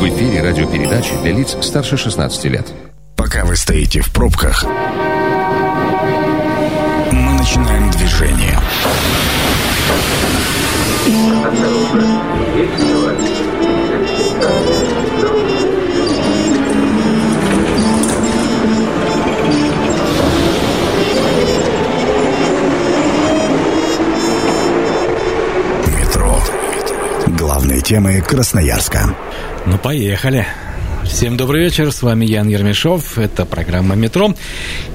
В эфире радиопередачи для лиц старше 16 лет. Пока вы стоите в пробках, мы начинаем движение. Главные темы Красноярска. Ну, поехали. Всем добрый вечер, с вами Ян Ермешов, это программа «Метро».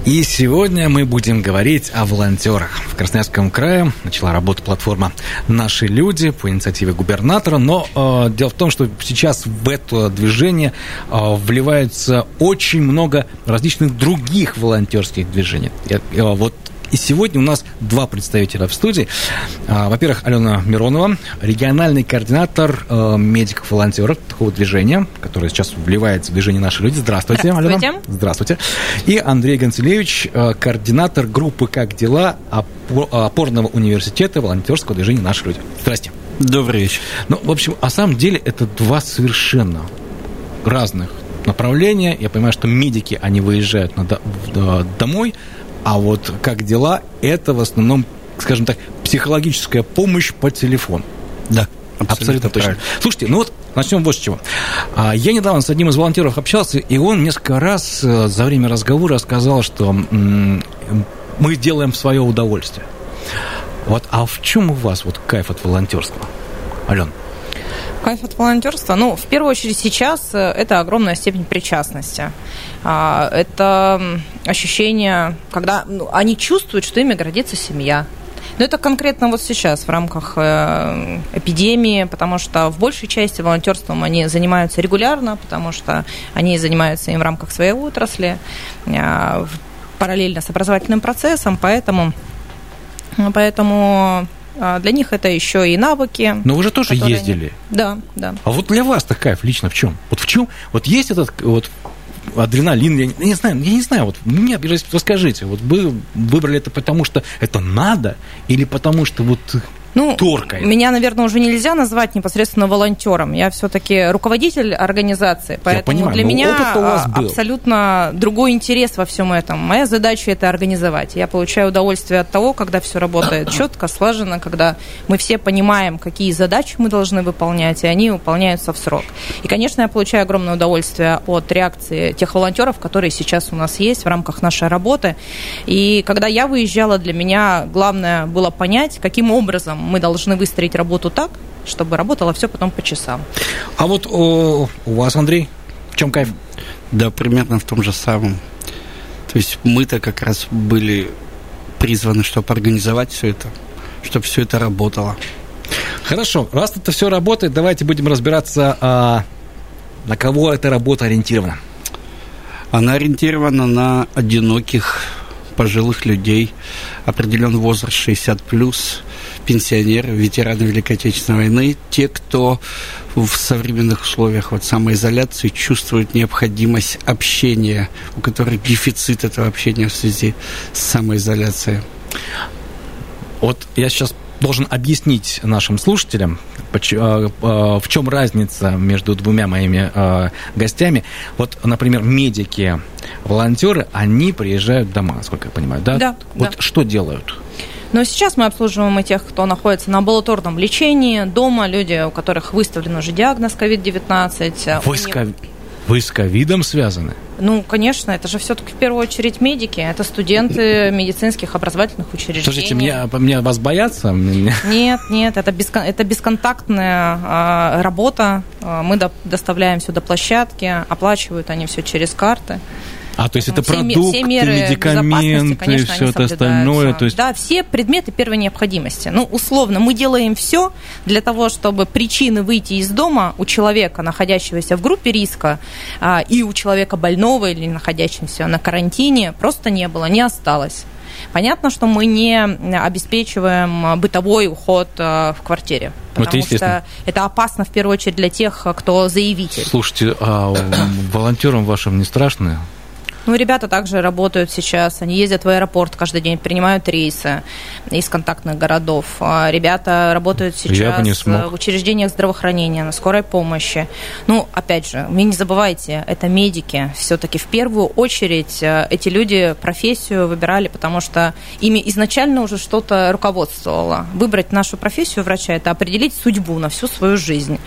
И сегодня мы будем говорить о волонтерах. В Красноярском крае начала работа платформа «Наши люди» по инициативе губернатора, но э, дело в том, что сейчас в это движение э, вливается очень много различных других волонтерских движений. Я, э, вот и сегодня у нас два представителя в студии. А, во-первых, Алена Миронова, региональный координатор э, медиков-волонтеров такого движения, которое сейчас вливается в движение «Наши люди». Здравствуйте, Здравствуйте. Алена. Здравствуйте. И Андрей Гонцелевич, э, координатор группы «Как дела?» опорного университета волонтерского движения «Наши люди». Здрасте. Добрый вечер. Ну, в общем, на самом деле это два совершенно разных направления. Я понимаю, что медики, они выезжают на, домой, а вот как дела, это в основном, скажем так, психологическая помощь по телефону. Да, абсолютно, абсолютно точно. Правильно. Слушайте, ну вот начнем вот с чего. А, я недавно с одним из волонтеров общался, и он несколько раз э, за время разговора сказал, что мы делаем свое удовольствие. Вот, а в чем у вас вот кайф от волонтерства, Ален? Кайф от волонтерства? Ну, в первую очередь сейчас э, это огромная степень причастности. А, это ощущение, когда ну, они чувствуют, что ими гордится семья. Но это конкретно вот сейчас в рамках э, эпидемии, потому что в большей части волонтерством они занимаются регулярно, потому что они занимаются им в рамках своей отрасли, э, параллельно с образовательным процессом, поэтому, поэтому а, для них это еще и навыки. Но вы же тоже ездили. Они... Да, да. А вот для вас такая лично в чем? Вот в чем? Вот есть этот вот адреналин, я не, я не знаю, я не знаю, вот мне расскажите, вот вы выбрали это потому, что это надо, или потому что вот ну, торкает. Меня, наверное, уже нельзя назвать непосредственно волонтером. Я все-таки руководитель организации, поэтому понимаю, для меня а, абсолютно другой интерес во всем этом. Моя задача это организовать. Я получаю удовольствие от того, когда все работает четко, слаженно, когда мы все понимаем, какие задачи мы должны выполнять, и они выполняются в срок. И, конечно, я получаю огромное удовольствие от реакции тех волонтеров, которые сейчас у нас есть в рамках нашей работы. И когда я выезжала, для меня главное было понять, каким образом мы должны выстроить работу так, чтобы работало все потом по часам. А вот о, у вас, Андрей, в чем кайф? Да, примерно в том же самом. То есть мы-то как раз были призваны, чтобы организовать все это, чтобы все это работало. Хорошо, раз это все работает, давайте будем разбираться, а, на кого эта работа ориентирована. Она ориентирована на одиноких пожилых людей, определен возраст 60 плюс, пенсионеры, ветераны Великой Отечественной войны, те, кто в современных условиях вот самоизоляции чувствует необходимость общения, у которых дефицит этого общения в связи с самоизоляцией. Вот я сейчас должен объяснить нашим слушателям, э, э, в чем разница между двумя моими э, гостями. Вот, например, медики, волонтеры, они приезжают в дома, насколько я понимаю, да? Да. Вот да. что делают? Но сейчас мы обслуживаем и тех, кто находится на амбулаторном лечении, дома, люди, у которых выставлен уже диагноз COVID-19. Вы с, них... Вы с ковидом связаны? Ну, конечно, это же все-таки в первую очередь медики, это студенты медицинских образовательных учреждений. Слушайте, мне, мне вас боятся? Нет, нет, это, бескон, это бесконтактная а, работа. А, мы до, доставляем все до площадки, оплачивают они все через карты. А, то есть это все, продукты, все меры медикаменты, конечно, все это остальное. То есть... Да, все предметы первой необходимости. Ну, условно, мы делаем все для того, чтобы причины выйти из дома у человека, находящегося в группе риска, а, и у человека больного или находящегося на карантине, просто не было, не осталось. Понятно, что мы не обеспечиваем бытовой уход а, в квартире. Потому это что это опасно в первую очередь для тех, кто заявитель. Слушайте, а волонтерам вашим не страшно? Ну, ребята также работают сейчас, они ездят в аэропорт каждый день, принимают рейсы из контактных городов. А ребята работают сейчас в учреждениях здравоохранения, на скорой помощи. Ну, опять же, вы не забывайте, это медики. Все-таки в первую очередь э, эти люди профессию выбирали, потому что ими изначально уже что-то руководствовало. Выбрать нашу профессию врача – это определить судьбу на всю свою жизнь.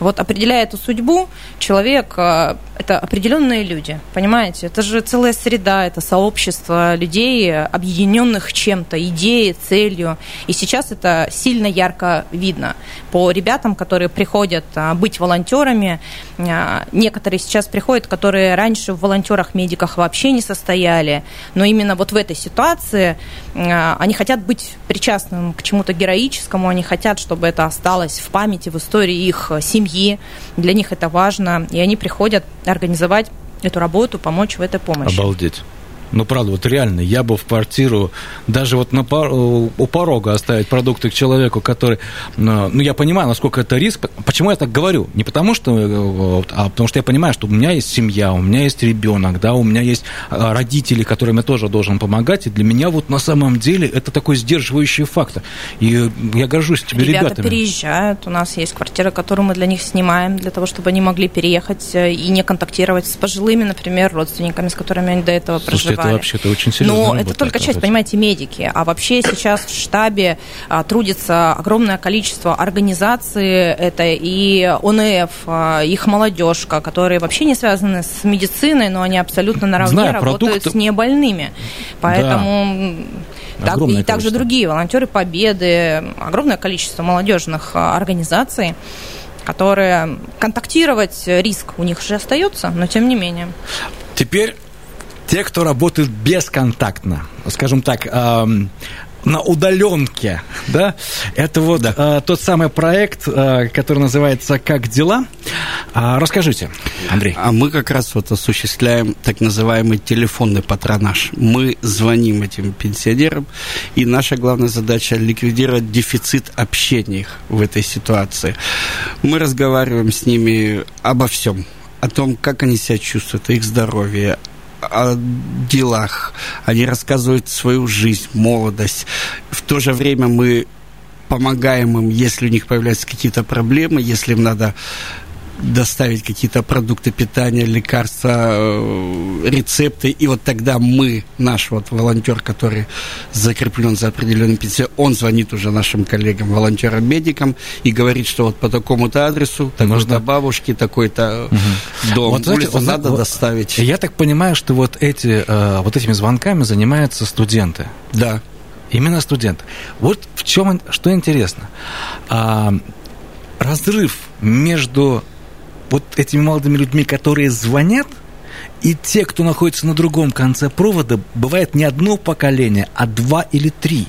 Вот определяя эту судьбу, человек э, – это определенные люди, понимаете? Это же целая среда, это сообщество людей, объединенных чем-то, идеей, целью. И сейчас это сильно ярко видно. По ребятам, которые приходят а, быть волонтерами, а, некоторые сейчас приходят, которые раньше в волонтерах-медиках вообще не состояли, но именно вот в этой ситуации а, они хотят быть причастным к чему-то героическому, они хотят, чтобы это осталось в памяти, в истории их семьи. Для них это важно, и они приходят организовать эту работу, помочь в этой помощи. Обалдеть. Ну, правда, вот реально, я бы в квартиру, даже вот на, у порога оставить продукты к человеку, который... Ну, ну, я понимаю, насколько это риск. Почему я так говорю? Не потому что... Э, а потому что я понимаю, что у меня есть семья, у меня есть ребенок, да, у меня есть э, родители, которым я тоже должен помогать. И для меня вот на самом деле это такой сдерживающий фактор. И я горжусь тебе, Ребята ребятами. переезжают. У нас есть квартира, которую мы для них снимаем, для того, чтобы они могли переехать э, и не контактировать с пожилыми, например, родственниками, с которыми они до этого проживали это вообще-то очень серьезно. Но это только часть, понимаете, медики. А вообще сейчас в штабе а, трудится огромное количество организаций. Это и ОНФ, а, их молодежка, которые вообще не связаны с медициной, но они абсолютно наравне Знаю, работают продукты... с небольными. Поэтому... Да. Так, и также другие волонтеры Победы, огромное количество молодежных а, организаций которые контактировать риск у них же остается, но тем не менее. Теперь те, кто работает бесконтактно, скажем так, эм, на удаленке, да, это вот да. э, тот самый проект, э, который называется «Как дела?». А, расскажите, Андрей. А мы как раз вот осуществляем так называемый телефонный патронаж. Мы звоним этим пенсионерам, и наша главная задача – ликвидировать дефицит общения в этой ситуации. Мы разговариваем с ними обо всем о том, как они себя чувствуют, их здоровье, о делах, они рассказывают свою жизнь, молодость. В то же время мы помогаем им, если у них появляются какие-то проблемы, если им надо доставить какие-то продукты питания, лекарства, э, рецепты, и вот тогда мы, наш вот волонтер, который закреплен за определенным пенсией, он звонит уже нашим коллегам, волонтерам-медикам, и говорит, что вот по такому-то адресу, такой-то бабушке, такой-то угу. дом, вот, знаете, вот, надо вот, доставить. Я так понимаю, что вот, эти, э, вот этими звонками занимаются студенты. Да. Именно студенты. Вот в чем, что интересно. А, разрыв между вот этими молодыми людьми, которые звонят, и те, кто находится на другом конце провода, бывает не одно поколение, а два или три.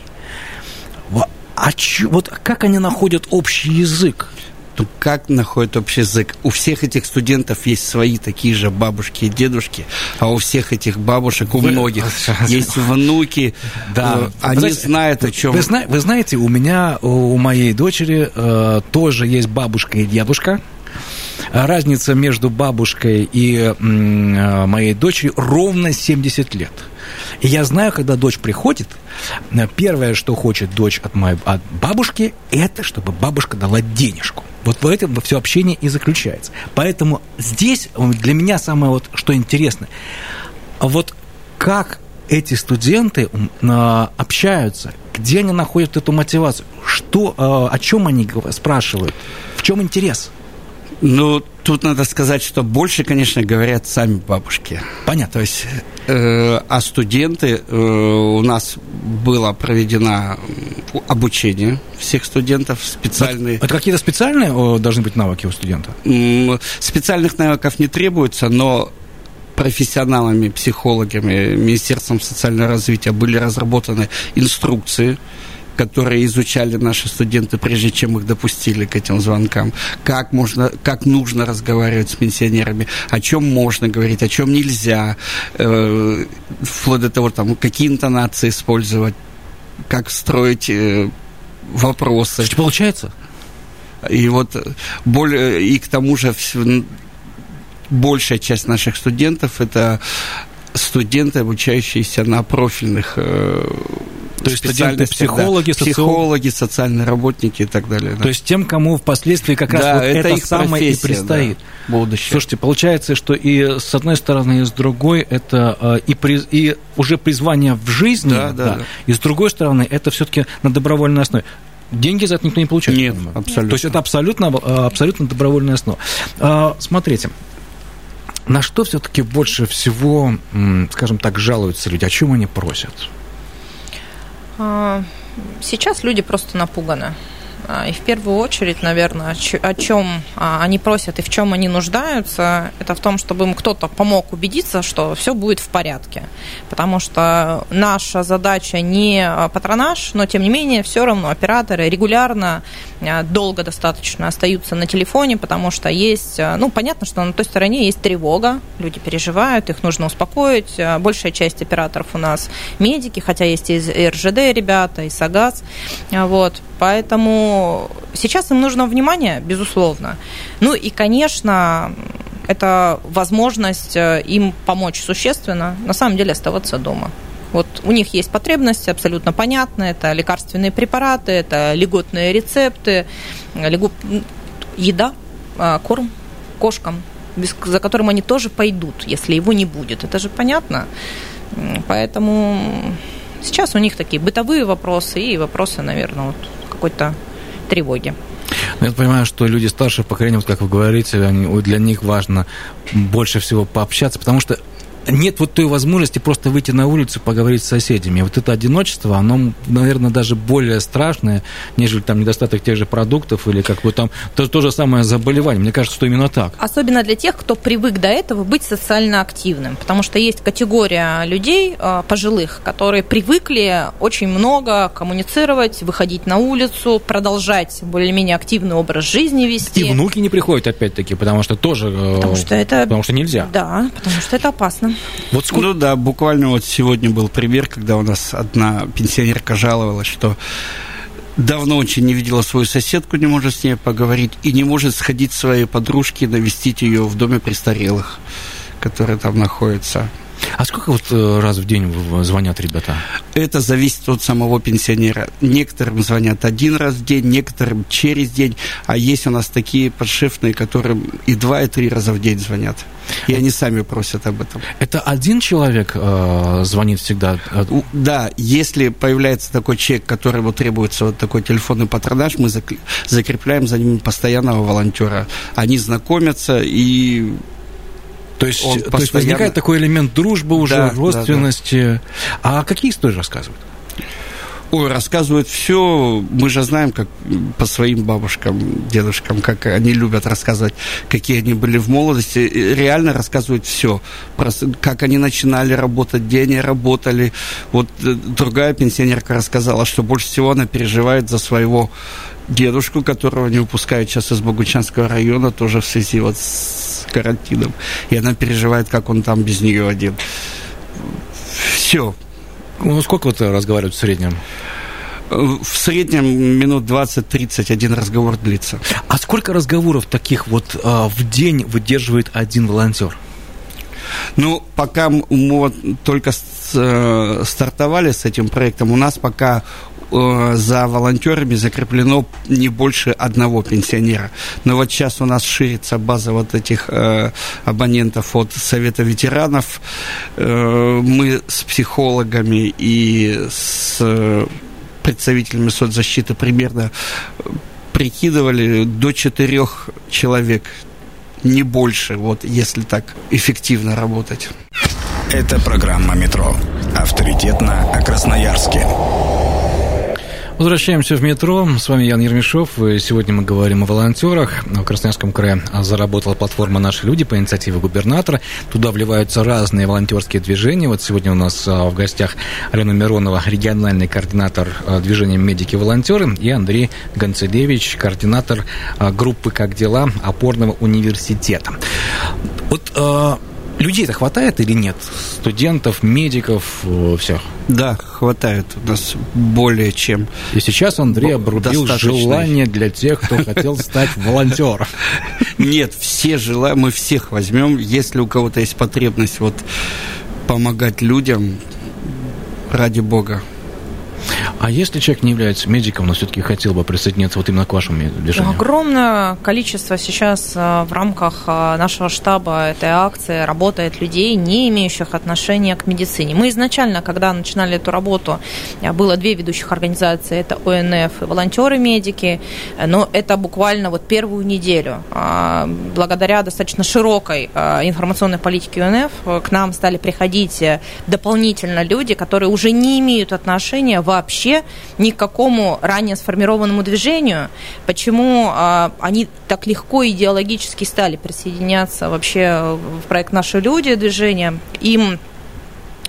А чё, вот как они находят общий язык? Ну, как находят общий язык? У всех этих студентов есть свои такие же бабушки и дедушки, а у всех этих бабушек, у вы... многих, есть внуки. Да. Э, они знаете, знают, о чем. Вы, вы знаете, у меня, у моей дочери э, тоже есть бабушка и дедушка разница между бабушкой и э, моей дочерью ровно 70 лет. И я знаю, когда дочь приходит, э, первое, что хочет дочь от моей от бабушки, это чтобы бабушка дала денежку. Вот в этом все общение и заключается. Поэтому здесь для меня самое вот, что интересно, вот как эти студенты общаются, где они находят эту мотивацию, что, о чем они спрашивают, в чем интерес? Ну, тут надо сказать, что больше, конечно, говорят сами бабушки. Понятно. То есть, э, а студенты, э, у нас было проведено обучение всех студентов специальные. Это, это какие-то специальные должны быть навыки у студента? Специальных навыков не требуется, но профессионалами, психологами, Министерством социального развития были разработаны инструкции которые изучали наши студенты, прежде чем их допустили к этим звонкам, как, можно, как нужно разговаривать с пенсионерами, о чем можно говорить, о чем нельзя, э, вплоть до того, там, какие интонации использовать, как строить э, вопросы. Что получается? И вот более, и к тому же большая часть наших студентов это студенты, обучающиеся на профильных э, то есть студенты психологи, да, психологи, социальные работники и так далее. Да. То есть тем, кому впоследствии как раз да, вот это, это самое и предстоит. Да, будущее. Слушайте, получается, что и с одной стороны, и с другой это э, и, приз, и уже призвание в жизни, да, да, да. и с другой стороны это все-таки на добровольной основе. Деньги за это никто не получает. Нет, абсолютно. То есть это абсолютно, э, абсолютно добровольная основа. А, смотрите, на что все-таки больше всего, скажем так, жалуются люди? О чем они просят? А, сейчас люди просто напуганы. А, и в первую очередь, наверное, о чем а, они просят и в чем они нуждаются, это в том, чтобы им кто-то помог убедиться, что все будет в порядке. Потому что наша задача не патронаж, но тем не менее все равно операторы регулярно, долго достаточно остаются на телефоне, потому что есть, ну, понятно, что на той стороне есть тревога, люди переживают, их нужно успокоить. Большая часть операторов у нас медики, хотя есть и РЖД ребята, и САГАС. Вот. Поэтому сейчас им нужно внимание, безусловно. Ну и, конечно, это возможность э, им помочь существенно, на самом деле оставаться дома. Вот у них есть потребности абсолютно понятные. Это лекарственные препараты, это льготные рецепты, льгот... еда, а, корм кошкам, за которым они тоже пойдут, если его не будет. Это же понятно. Поэтому сейчас у них такие бытовые вопросы и вопросы, наверное, вот какой-то тревоги. Ну, я понимаю, что люди старшего поколения, вот как вы говорите, для них важно больше всего пообщаться, потому что нет вот той возможности просто выйти на улицу, поговорить с соседями. Вот это одиночество, оно, наверное, даже более страшное, нежели там недостаток тех же продуктов или как бы там то, то же самое заболевание. Мне кажется, что именно так. Особенно для тех, кто привык до этого быть социально активным, потому что есть категория людей а, пожилых, которые привыкли очень много коммуницировать, выходить на улицу, продолжать более-менее активный образ жизни вести. И внуки не приходят опять-таки, потому что тоже... Э, потому что это... Потому что нельзя. Да, потому что это опасно. Вот сколько... Ну да, буквально вот сегодня был пример, когда у нас одна пенсионерка жаловалась, что давно очень не видела свою соседку, не может с ней поговорить, и не может сходить своей подружке, навестить ее в доме престарелых, которые там находятся. А сколько вот э, раз в день звонят ребята? Это зависит от самого пенсионера. Некоторым звонят один раз в день, некоторым через день, а есть у нас такие подшефные, которым и два, и три раза в день звонят. И они сами просят об этом. Это один человек э, звонит всегда? Да, если появляется такой человек, которому требуется вот такой телефонный патронаж, мы закрепляем за ним постоянного волонтера. Они знакомятся и то есть, постоянно... то есть возникает такой элемент дружбы уже, да, родственности. Да, да. А какие истории рассказывают? Ой, рассказывают все. Мы же знаем, как по своим бабушкам, дедушкам, как они любят рассказывать, какие они были в молодости. Реально рассказывают все. Про, как они начинали работать, где они работали. Вот э, другая пенсионерка рассказала, что больше всего она переживает за своего дедушку, которого не выпускают сейчас из Богучанского района, тоже в связи вот с карантином. И она переживает, как он там без нее один. Все. Ну, сколько вот разговаривают в среднем? В среднем минут 20-30 один разговор длится. А сколько разговоров таких вот а, в день выдерживает один волонтер? Ну, пока мы вот только э, стартовали с этим проектом, у нас пока за волонтерами закреплено не больше одного пенсионера. Но вот сейчас у нас ширится база вот этих э, абонентов от Совета ветеранов. Э, мы с психологами и с представителями соцзащиты примерно прикидывали до четырех человек, не больше, вот если так эффективно работать. Это программа «Метро». Авторитетно о Красноярске. Возвращаемся в метро. С вами Ян Ермешов. Сегодня мы говорим о волонтерах. В Красноярском крае заработала платформа «Наши люди» по инициативе губернатора. Туда вливаются разные волонтерские движения. Вот сегодня у нас а, в гостях Алена Миронова, региональный координатор а, движения «Медики-волонтеры», и Андрей Гонцелевич, координатор а, группы «Как дела?» опорного университета. Вот Людей-то хватает или нет? Студентов, медиков, э, всех? Да, хватает. У нас более чем. И сейчас Андрей обрубил желание для тех, кто хотел стать волонтером. Нет, все желаем, мы всех возьмем. Если у кого-то есть потребность вот помогать людям ради Бога. А если человек не является медиком, но все-таки хотел бы присоединиться вот именно к вашему движению? Огромное количество сейчас э, в рамках э, нашего штаба этой акции работает людей, не имеющих отношения к медицине. Мы изначально, когда начинали эту работу, э, было две ведущих организации, это ОНФ и волонтеры-медики, но это буквально вот первую неделю. Благодаря достаточно широкой информационной политике ОНФ к нам стали приходить дополнительно люди, которые уже не имеют отношения вообще ни к какому ранее сформированному движению. Почему э, они так легко идеологически стали присоединяться вообще в проект «Наши люди» движение? Им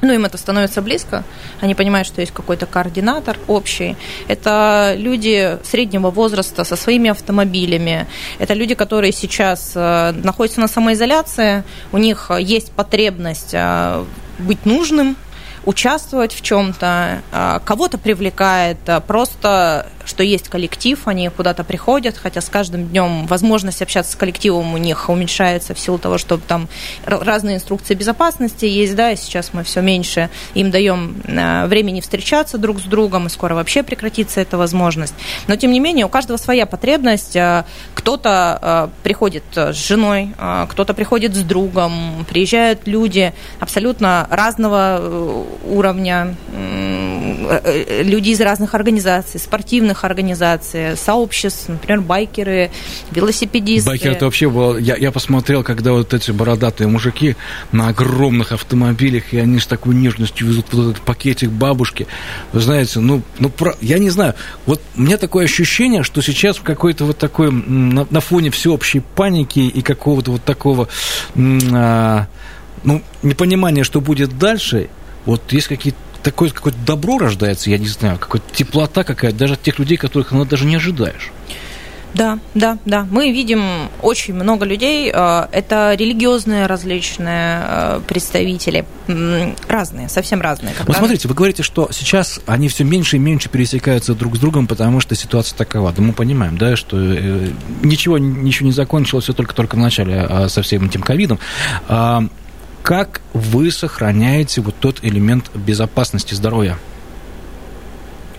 ну, им это становится близко, они понимают, что есть какой-то координатор общий. Это люди среднего возраста со своими автомобилями, это люди, которые сейчас э, находятся на самоизоляции, у них есть потребность э, быть нужным, участвовать в чем-то, а, кого-то привлекает а, просто что есть коллектив, они куда-то приходят, хотя с каждым днем возможность общаться с коллективом у них уменьшается в силу того, что там разные инструкции безопасности есть, да, и сейчас мы все меньше им даем э, времени встречаться друг с другом, и скоро вообще прекратится эта возможность. Но, тем не менее, у каждого своя потребность. Э, кто-то э, приходит с женой, кто-то приходит с другом, приезжают люди абсолютно разного уровня, люди из разных организаций, спортивных общественных организаций, сообществ, например, байкеры, велосипедисты. Байкеры это вообще было... Я, я посмотрел, когда вот эти бородатые мужики на огромных автомобилях, и они с такой нежностью везут вот этот пакетик бабушки. Вы знаете, ну, ну про... я не знаю. Вот у меня такое ощущение, что сейчас в какой-то вот такой... На, на фоне всеобщей паники и какого-то вот такого... А, ну, непонимания, что будет дальше, вот есть какие-то такое какое-то добро рождается, я не знаю, какая-то теплота какая-то, даже от тех людей, которых она даже не ожидаешь. Да, да, да. Мы видим очень много людей. Э, это религиозные различные э, представители, разные, совсем разные. Когда... Ну, смотрите, вы говорите, что сейчас они все меньше и меньше пересекаются друг с другом, потому что ситуация такова. Да мы понимаем, да, что э, ничего, ничего не закончилось, все только-только в начале а, со всем этим ковидом. Как вы сохраняете вот тот элемент безопасности здоровья?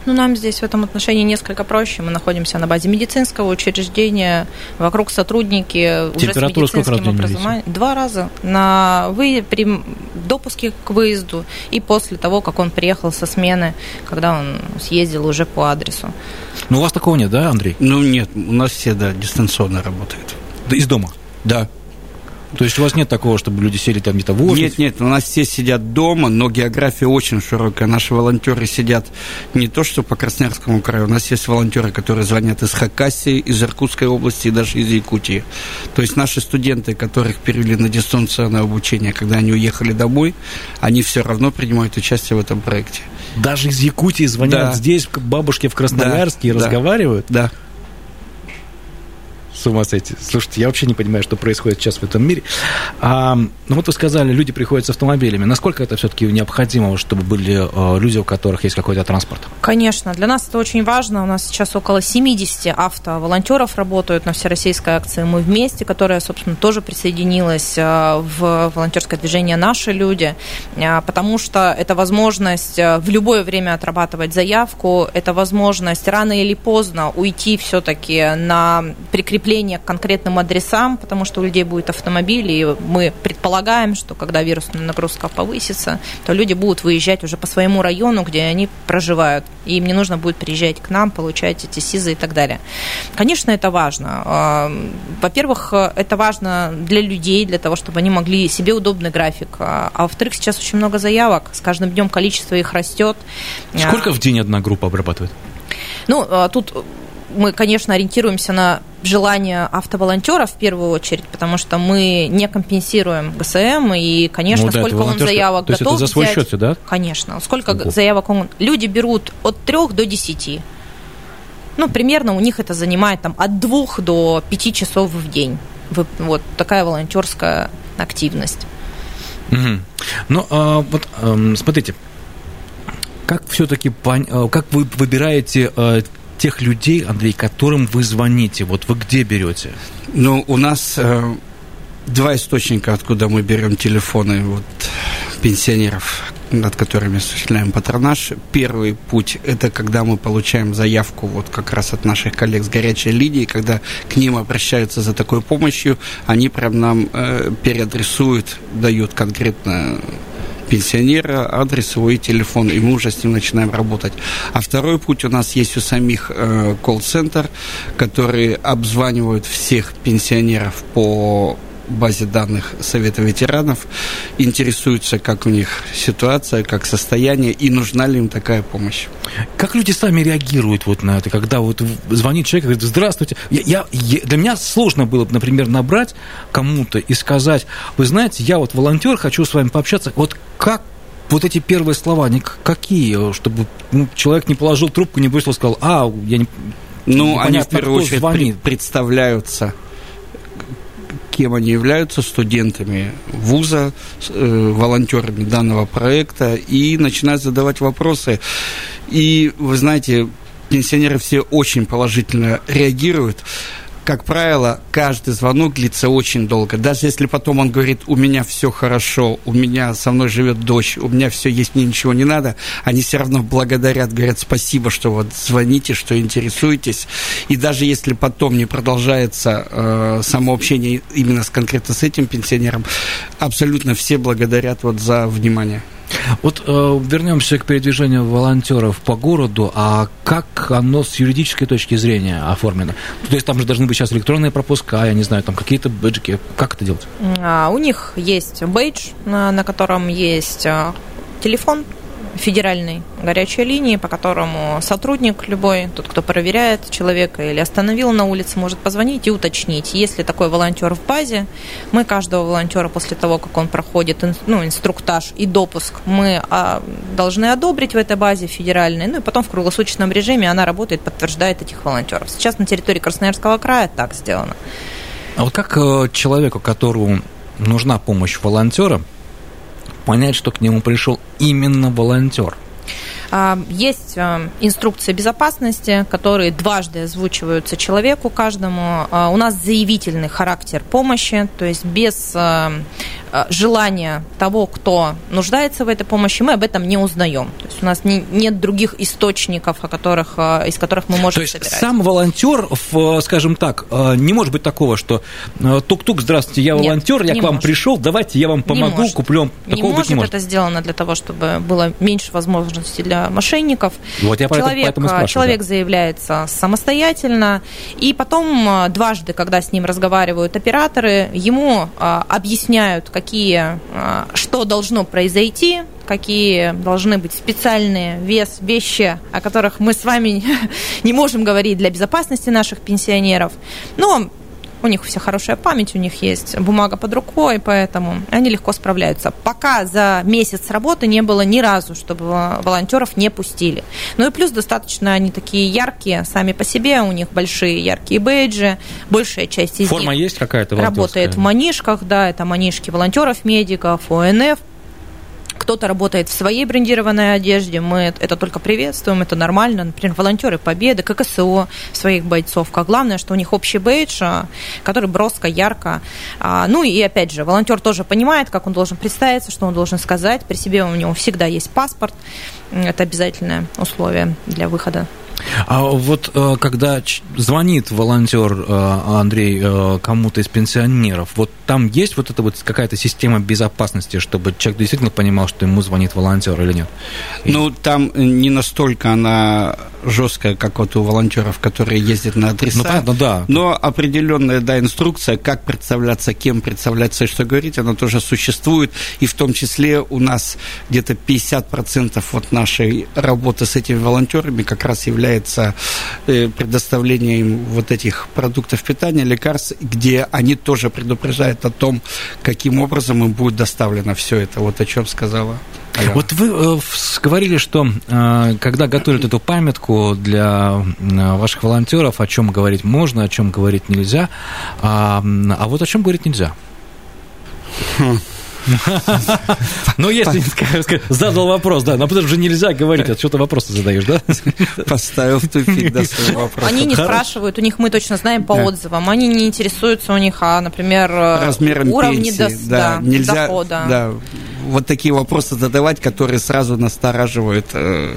Ну, нам здесь в этом отношении несколько проще. Мы находимся на базе медицинского учреждения, вокруг сотрудники уже с медицинским образованием. Два раза на вы при допуске к выезду и после того, как он приехал со смены, когда он съездил уже по адресу. Ну, у вас такого нет, да, Андрей? Ну, нет, у нас все, да, дистанционно работают. Из дома? Да. То есть у вас нет такого, чтобы люди сели там где-то в офис? Нет, нет, у нас все сидят дома, но география очень широкая. Наши волонтеры сидят не то, что по Красноярскому краю, у нас есть волонтеры, которые звонят из Хакасии, из Иркутской области и даже из Якутии. То есть наши студенты, которых перевели на дистанционное обучение, когда они уехали домой, они все равно принимают участие в этом проекте. Даже из Якутии звонят да. здесь, к бабушке в Красноярске да, и разговаривают? Да. С ума сойти. Слушайте, я вообще не понимаю, что происходит сейчас в этом мире. А, ну вот вы сказали, люди приходят с автомобилями. Насколько это все-таки необходимо, чтобы были э, люди, у которых есть какой-то транспорт? Конечно. Для нас это очень важно. У нас сейчас около 70 автоволонтеров работают на всероссийской акции «Мы вместе», которая, собственно, тоже присоединилась э, в волонтерское движение «Наши люди», э, потому что это возможность в любое время отрабатывать заявку, это возможность рано или поздно уйти все-таки на прикрепление прикрепление к конкретным адресам, потому что у людей будет автомобиль, и мы предполагаем, что когда вирусная нагрузка повысится, то люди будут выезжать уже по своему району, где они проживают, и им не нужно будет приезжать к нам, получать эти СИЗы и так далее. Конечно, это важно. А, во-первых, это важно для людей, для того, чтобы они могли себе удобный график. А, а во-вторых, сейчас очень много заявок, с каждым днем количество их растет. Сколько в день одна группа обрабатывает? Ну, а, тут мы, конечно, ориентируемся на желание автоволонтера в первую очередь, потому что мы не компенсируем ГСМ, и, конечно, ну, да, сколько он заявок то готов есть это за свой взять, счет, да? Конечно. Сколько Ого. заявок он... Люди берут от трех до десяти. Ну, примерно у них это занимает там от двух до пяти часов в день. Вот такая волонтерская активность. Угу. Ну, а, вот а, смотрите, как все-таки, э, как вы выбираете э, тех людей, Андрей, которым вы звоните? Вот вы где берете? Ну, у нас э, два источника, откуда мы берем телефоны. Вот пенсионеров, над которыми осуществляем патронаж. Первый путь – это когда мы получаем заявку вот как раз от наших коллег с горячей линии, когда к ним обращаются за такой помощью, они прям нам э, переадресуют, дают конкретно пенсионера, адрес и телефон, и мы уже с ним начинаем работать. А второй путь у нас есть у самих э, колл-центр, которые обзванивают всех пенсионеров по базе данных Совета ветеранов, интересуются, как у них ситуация, как состояние и нужна ли им такая помощь. Как люди сами реагируют вот на это, когда вот звонит человек и говорит, здравствуйте. Я, я, я, для меня сложно было, например, набрать кому-то и сказать, вы знаете, я вот волонтер, хочу с вами пообщаться. Вот как вот эти первые слова, они какие, чтобы ну, человек не положил трубку, не бросил, сказал, а, я не... Ну, они в первую очередь звонит. представляются кем они являются, студентами вуза, э, волонтерами данного проекта, и начинают задавать вопросы. И, вы знаете, пенсионеры все очень положительно реагируют как правило, каждый звонок длится очень долго. Даже если потом он говорит, у меня все хорошо, у меня со мной живет дочь, у меня все есть, мне ничего не надо, они все равно благодарят, говорят спасибо, что вот звоните, что интересуетесь. И даже если потом не продолжается э, само именно с, конкретно с этим пенсионером, абсолютно все благодарят вот за внимание. Вот э, вернемся к передвижению волонтеров по городу. А как оно с юридической точки зрения оформлено? То есть там же должны быть сейчас электронные пропуска, я не знаю, там какие-то бэджики. Как это делать? А, у них есть бейдж, на, на котором есть э, телефон, федеральной горячей линии, по которому сотрудник любой, тот, кто проверяет человека или остановил на улице, может позвонить и уточнить. Если такой волонтер в базе, мы каждого волонтера после того, как он проходит ну, инструктаж и допуск, мы а, должны одобрить в этой базе федеральной, ну и потом в круглосуточном режиме она работает, подтверждает этих волонтеров. Сейчас на территории Красноярского края так сделано. А вот как э, человеку, которому нужна помощь волонтера, понять, что к нему пришел именно волонтер? А, есть а, инструкции безопасности, которые дважды озвучиваются человеку каждому. А, у нас заявительный характер помощи, то есть без желания того, кто нуждается в этой помощи, мы об этом не узнаем. То есть у нас не, нет других источников, о которых, из которых мы можем То есть собирать. сам волонтер, скажем так, не может быть такого, что тук-тук, здравствуйте, я волонтер, нет, я к вам может. пришел, давайте я вам помогу, не куплю. Не Такого может, быть не может. Это сделано для того, чтобы было меньше возможностей для мошенников. Вот я человек, поэтому спрашиваю, человек да. заявляется самостоятельно, и потом дважды, когда с ним разговаривают операторы, ему объясняют, какие а, что должно произойти, какие должны быть специальные вес, вещи, о которых мы с вами не можем говорить для безопасности наших пенсионеров. Но у них вся хорошая память, у них есть бумага под рукой, поэтому они легко справляются. Пока за месяц работы не было ни разу, чтобы волонтеров не пустили. Ну и плюс достаточно они такие яркие сами по себе, у них большие яркие бейджи, большая часть из Форма них есть какая-то работает в манишках, да, это манишки волонтеров, медиков, ОНФ, кто-то работает в своей брендированной одежде, мы это только приветствуем, это нормально. Например, волонтеры Победы, ККСО своих бойцов. Как главное, что у них общий бейдж, а, который броско, ярко. А, ну и опять же, волонтер тоже понимает, как он должен представиться, что он должен сказать. При себе у него всегда есть паспорт. Это обязательное условие для выхода а вот э, когда звонит волонтер э, Андрей э, кому-то из пенсионеров, вот там есть вот эта вот какая-то система безопасности, чтобы человек действительно понимал, что ему звонит волонтер или нет? Ну, там не настолько она жесткая, как вот у волонтеров, которые ездят на адреса. Ну, понятно, да. Но определенная, да, инструкция, как представляться, кем представляться и что говорить, она тоже существует. И в том числе у нас где-то 50% вот нашей работы с этими волонтерами как раз является э, предоставление им вот этих продуктов питания, лекарств, где они тоже предупреждают о том, каким образом им будет доставлено все это, вот о чем сказала вот вы э, говорили, что э, когда готовят эту памятку для ваших волонтеров, о чем говорить можно, о чем говорить нельзя, а, а вот о чем говорить нельзя. Ну, если задал вопрос, да, но потому что нельзя говорить, а что ты вопросы задаешь, да? Поставил в тупик, да, свой вопрос. Они не спрашивают, у них мы точно знаем по отзывам, они не интересуются у них, а, например, размером уровни дохода. Вот такие вопросы задавать, которые сразу настораживают э,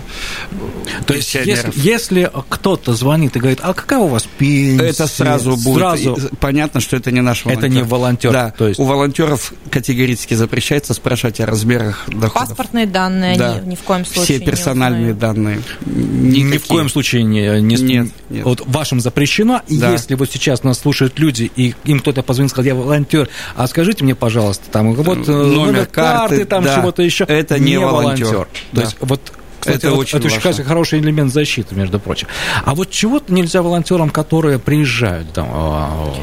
То есть, если, если кто-то звонит и говорит, а какая у вас пенсия? Это сразу будет Сразу. и- понятно, что это не наш волонтер. Это не волонтер, Да, то есть- у волонтеров категорически запрещается спрашивать о размерах доходов. Паспортные данные Да. они ни в коем случае Все персональные не данные. Ни в Никакие. коем случае не, не Нет, нет. Вот вашим запрещено. И Да. если вот сейчас нас слушают люди, и им кто-то позвонит, сказал, я волонтер, а скажите мне, пожалуйста, там вот э, Номер номер, карты, карты, там да. чего-то еще. Это не волонтер. То Да. есть вот кстати, Это вот очень это важно. хороший элемент защиты, между прочим. А вот чего-то нельзя волонтерам, которые приезжают там, а.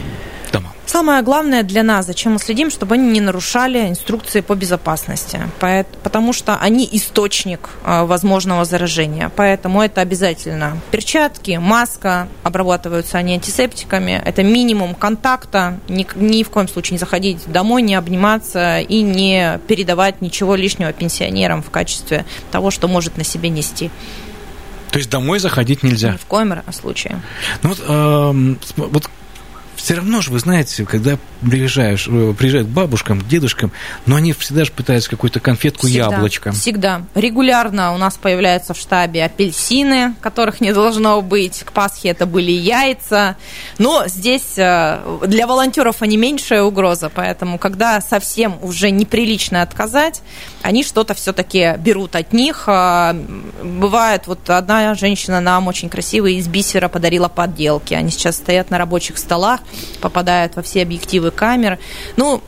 Самое главное для нас, зачем мы следим, чтобы они не нарушали инструкции по безопасности, потому что они источник а, возможного заражения. Поэтому это обязательно перчатки, маска, обрабатываются они антисептиками, это минимум контакта, ни, ни в коем случае не заходить домой, не обниматься и не передавать ничего лишнего пенсионерам в качестве того, что может на себе нести. То есть домой заходить Ни нельзя. в коем случае. Ну вот, см- вот все равно же, вы знаете, когда приезжаешь, э, приезжают к бабушкам, к дедушкам, но они всегда же пытаются какую-то конфетку Всегда, яблочко. Всегда. Регулярно у нас появляются в штабе апельсины, которых не должно быть. К Пасхе это были яйца. Но здесь э, для волонтеров они меньшая угроза, поэтому когда совсем уже неприлично отказать, они что-то все-таки берут от них. А, Бывает, вот одна женщина нам очень красиво из бисера подарила подделки. Они сейчас стоят на рабочих столах, попадают во все объективы камер. Ну,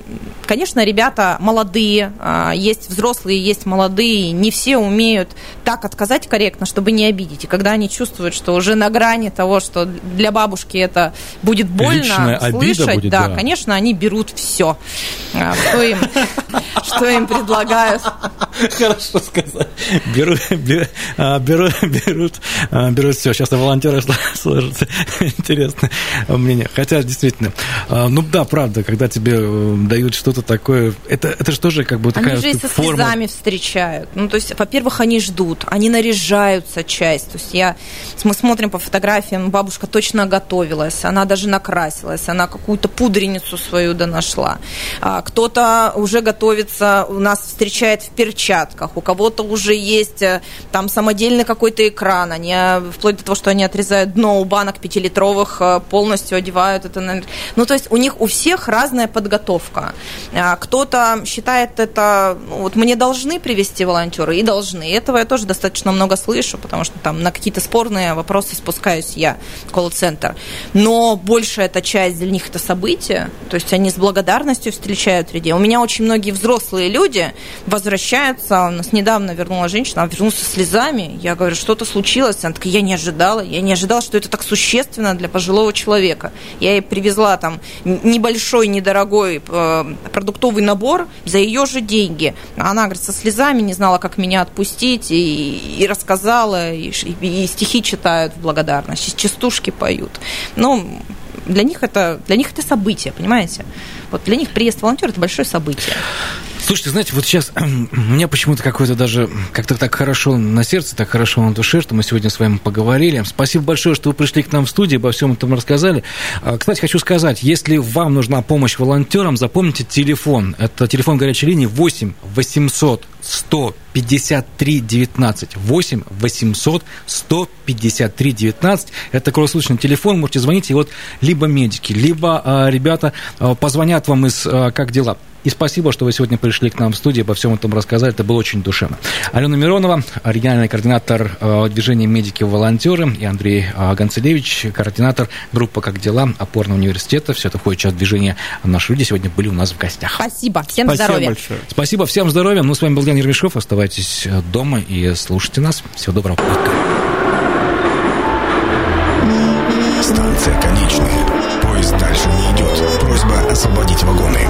конечно, ребята молодые, а, есть взрослые, есть молодые, не все умеют так отказать корректно, чтобы не обидеть. И когда они чувствуют, что уже на грани того, что для бабушки это будет больно Личная слышать, будет, да, да. конечно, они берут все, что им, что им предлагают. Хорошо сказать. Берут, бе- а, берут, берут, а, берут все. Сейчас на волонтеры сложится интересное мнение. Хотя, действительно, а, ну да, правда, когда тебе э, дают что-то такое, это, это же тоже как бы такая Они же и вот со форма. слезами встречают. Ну, то есть, во-первых, они ждут, они наряжаются часть. То есть я, мы смотрим по фотографиям, бабушка точно готовилась, она даже накрасилась, она какую-то пудреницу свою донашла. Кто-то уже готовится, у нас встречает в перчатках, у кого-то уже есть э, там самодельный какой-то экран, они, э, вплоть до того, что они отрезают дно у банок пятилитровых, э, полностью одевают это. Ну, то есть у них у всех разная подготовка. Кто-то считает это, ну, вот мне должны привести волонтеры, и должны. Этого я тоже достаточно много слышу, потому что там на какие-то спорные вопросы спускаюсь я, колл-центр. Но большая эта часть для них это событие, то есть они с благодарностью встречают людей. У меня очень многие взрослые люди возвращаются, у нас недавно вернула женщина, она вернулась со слезами, я говорю, что-то случилось, она такая, я не ожидала, я не ожидала, что это так существенно для пожилого человека. Я ей привезла там небольшой, недорогой э, продуктовый набор за ее же деньги. Она, говорит, со слезами не знала, как меня отпустить, и, и рассказала, и, и стихи читают в благодарность, частушки поют. Ну, для них это для них это событие, понимаете? Вот для них приезд волонтера это большое событие. Слушайте, знаете, вот сейчас у меня почему-то какое-то даже как-то так хорошо на сердце, так хорошо на душе, что мы сегодня с вами поговорили. Спасибо большое, что вы пришли к нам в студию, обо всем этом рассказали. А, Кстати, хочу сказать, если вам нужна помощь волонтерам, запомните телефон. Это телефон горячей линии 8 800 153 19. 8 800 153 19. Это круглосуточный телефон, можете звонить, и вот либо медики, либо а, ребята а, позвонят вам из а, «Как дела?». И спасибо, что вы сегодня пришли к нам в студию, обо всем этом рассказали. Это было очень душевно. Алена Миронова, региональный координатор э, движения «Медики-волонтеры», и Андрей э, Гонцелевич, координатор группы «Как дела?» опорного университета. Все это входит в час движения. Наши люди сегодня были у нас в гостях. Спасибо, всем Спасибо здоровья. большое. Спасибо, всем здоровья. Ну, с вами был Ян Ермешов. Оставайтесь э, дома и слушайте нас. Всего доброго. Пока. Станция конечная. Поезд дальше не идет. Просьба освободить вагоны.